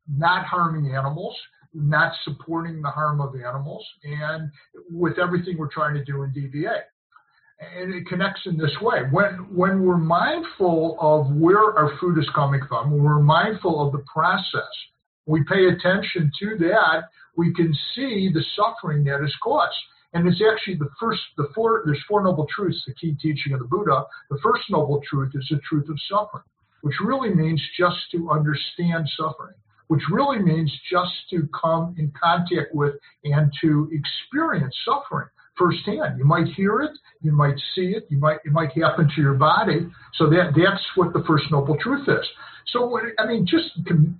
not harming animals, not supporting the harm of animals, and with everything we're trying to do in DVA. And it connects in this way. When when we're mindful of where our food is coming from, when we're mindful of the process, we pay attention to that, we can see the suffering that is caused. And it's actually the first, the four, there's four noble truths, the key teaching of the Buddha. The first noble truth is the truth of suffering, which really means just to understand suffering, which really means just to come in contact with and to experience suffering firsthand. You might hear it, you might see it, you might it might happen to your body. So that that's what the first noble truth is. So I mean, just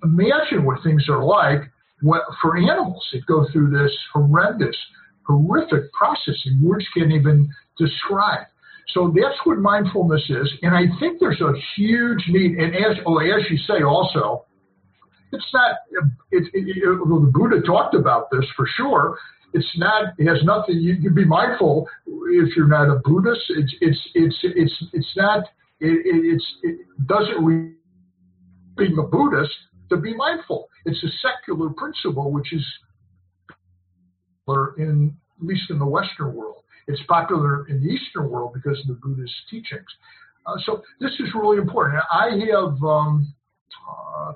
imagine what things are like what, for animals that go through this horrendous horrific processing words can't even describe. So that's what mindfulness is, and I think there's a huge need. And as oh, as you say, also, it's not. It, it, the Buddha talked about this for sure. It's not. It has nothing. You can be mindful if you're not a Buddhist. It's it's it's it's it's not. It, it's it doesn't re- being a Buddhist to be mindful. It's a secular principle, which is in at least in the Western world. It's popular in the Eastern world because of the Buddhist teachings. Uh, so this is really important. I have um, uh, uh,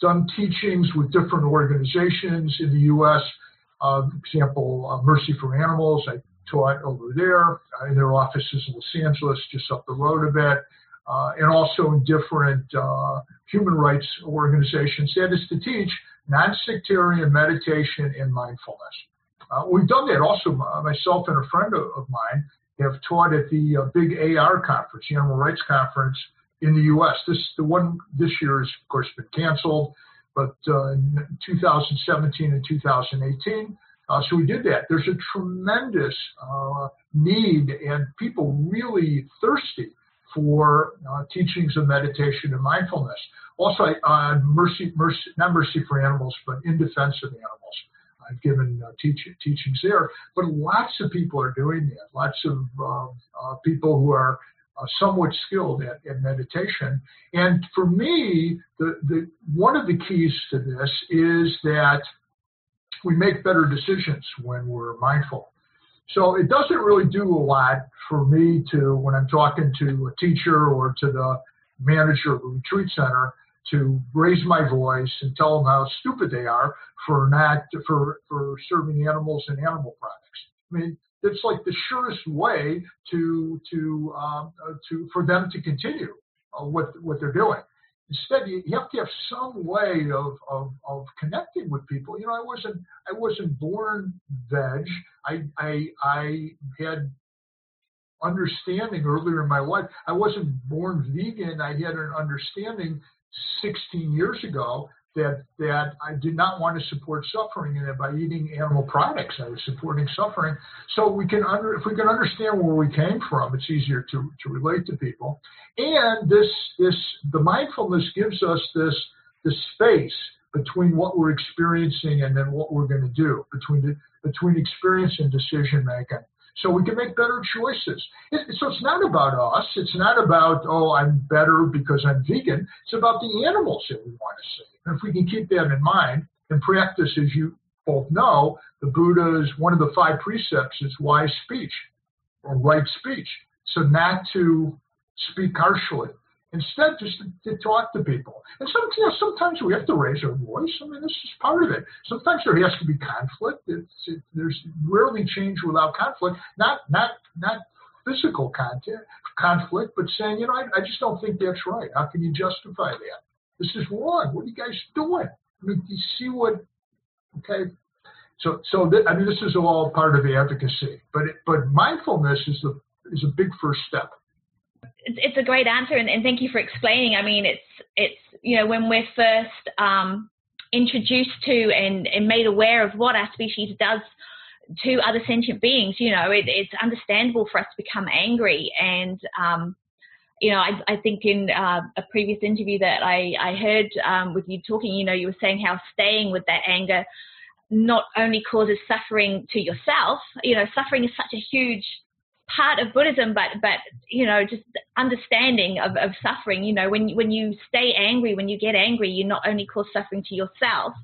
done teachings with different organizations in the U.S. Uh, example, uh, Mercy for Animals. I taught over there uh, in their offices in Los Angeles, just up the road a bit. and also in different human rights organizations. That is to teach non-sectarian meditation and mindfulness. Uh, we've done that also. Myself and a friend of, of mine have taught at the uh, big AR conference, the Animal Rights Conference in the U.S. This the one this year has of course been canceled, but uh, in 2017 and 2018. Uh, so we did that. There's a tremendous uh, need and people really thirsty for uh, teachings of meditation and mindfulness. Also, mercy, mercy, not mercy for animals, but in defense of animals. I've given uh, teach, teachings there, but lots of people are doing that. Lots of uh, uh, people who are uh, somewhat skilled at, at, meditation. And for me, the, the one of the keys to this is that we make better decisions when we're mindful. So it doesn't really do a lot for me to, when I'm talking to a teacher or to the manager of a retreat center, to raise my voice and tell them how stupid they are for not for for serving animals and animal products. I mean, it's like the surest way to to um, uh, to for them to continue uh, what what they're doing. Instead, you, you have to have some way of, of, of connecting with people. You know, I wasn't I wasn't born veg. I I I had understanding earlier in my life. I wasn't born vegan. I had an understanding 16 years ago that that I did not want to support suffering, and that by eating animal products, I was supporting suffering. So we can under, if we can understand where we came from, it's easier to to relate to people. And this this the mindfulness gives us this the space between what we're experiencing and then what we're going to do between the, between experience and decision making so we can make better choices. It, so it's not about us. It's not about, oh, I'm better because I'm vegan. It's about the animals that we want to save. And if we can keep that in mind and practice, as you both know, the Buddha's one of the five precepts is wise speech. or right speech. So not to speak harshly. Instead, just to, to talk to people. And some, you know, sometimes we have to raise our voice. I mean, this is part of it. Sometimes there has to be conflict. It's, it, there's rarely change without conflict. Not not not physical content, conflict, but saying, you know, I, I just don't think that's right. How can you justify that? This is wrong. What are you guys doing? I mean, do you see what? Okay, so so th- I mean, this is all part of advocacy, but it, but mindfulness is the is a big first step it's a great answer, and, and, thank you for explaining. I mean, it's it's you know when we're first um, introduced to and, and made aware of what our species does to other sentient beings, you know, it, it's understandable for us to become angry. And um, you know, I, I think in uh, a previous interview that I I heard um, with you talking, you know, you were saying how staying with that anger not only causes suffering to yourself, you know, suffering is such a huge part of Buddhism, but but you know, just understanding of, of suffering. You know, when when you stay angry, when you get angry, you not only cause suffering to yourself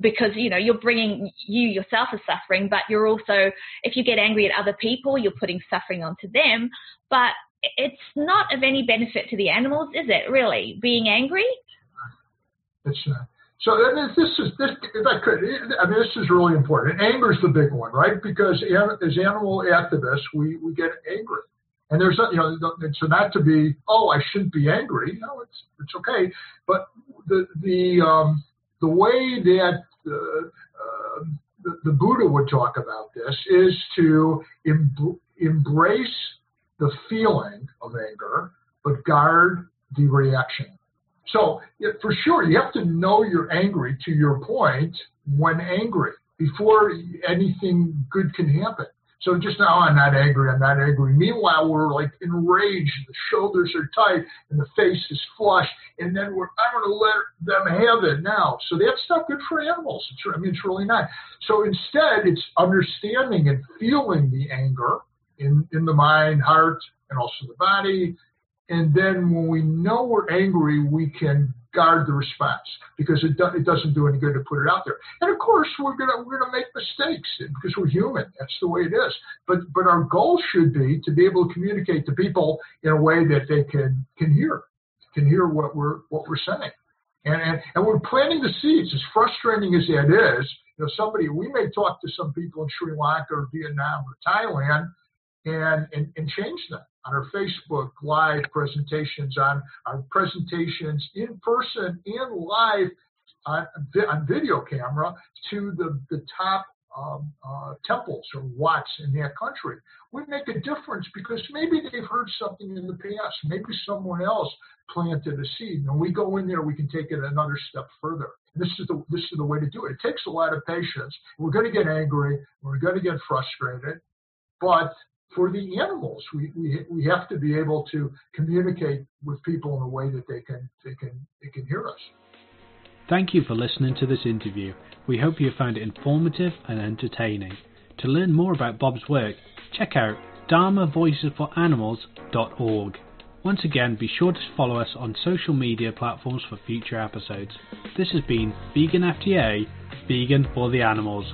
because you know you're bringing you yourself as suffering, but you're also if you get angry at other people, you're putting suffering onto them. But it's not of any benefit to the animals, is it? Really, being angry? It's uh, so this is this I could, I mean this is really important. Anger is the big one, right? Because as animal activists, we we get angry, and there's you know so not to be oh I shouldn't be angry. No, it's it's okay. But the the um, the way that uh, uh, the, the Buddha would talk about this is to em- embrace the feeling of anger, but guard the reaction. So for sure, you have to know you're angry to your point when angry before anything good can happen. So just now, I'm not angry. I'm not angry. Meanwhile, we're like enraged. The shoulders are tight and the face is flushed. And then we're, I'm going to let them have it now. So that's not good for animals. It's, I mean, it's really not. So instead, it's understanding and feeling the anger in, in the mind, heart, and also the body, and then when we know we're angry, we can guard the response because it, do, it doesn't do any good to put it out there. And of course, we're gonna we're gonna make mistakes because we're human. That's the way it is. But but our goal should be to be able to communicate to people in a way that they can can hear, can hear what we're what we're saying. And and, and we're planting the seeds. As frustrating as that is, you know, somebody we may talk to some people in Sri Lanka or Vietnam or Thailand and, and, and change them on our Facebook live presentations, on our presentations in person and live on, on video camera to the, the top um, uh, temples or wats in that country would make a difference because maybe they've heard something in the past. Maybe someone else planted a seed. And we go in there, we can take it another step further. This is the this is the way to do it. It takes a lot of patience. We're going to get angry. We're going to get frustrated, but for the animals. We, we, we have to be able to communicate with people in a way that they can, they can, they can hear us. Thank you for listening to this interview. We hope you found it informative and entertaining. To learn more about Bob's work, check out dharmavoicesforanimals.org. Once again, be sure to follow us on social media platforms for future episodes. This has been Vegan FTA, Vegan for the Animals.